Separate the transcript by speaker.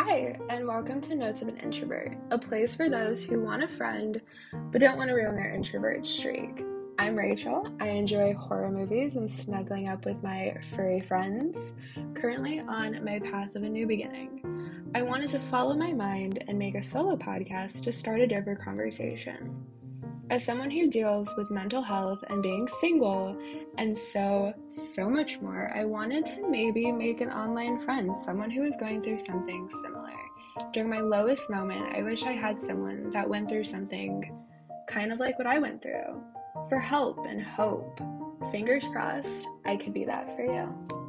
Speaker 1: Hi, and welcome to Notes of an Introvert, a place for those who want a friend but don't want to ruin their introvert streak. I'm Rachel. I enjoy horror movies and snuggling up with my furry friends, currently on my path of a new beginning. I wanted to follow my mind and make a solo podcast to start a different conversation. As someone who deals with mental health and being single and so, so much more, I wanted to maybe make an online friend, someone who is going through something similar. During my lowest moment, I wish I had someone that went through something kind of like what I went through for help and hope. Fingers crossed, I could be that for you.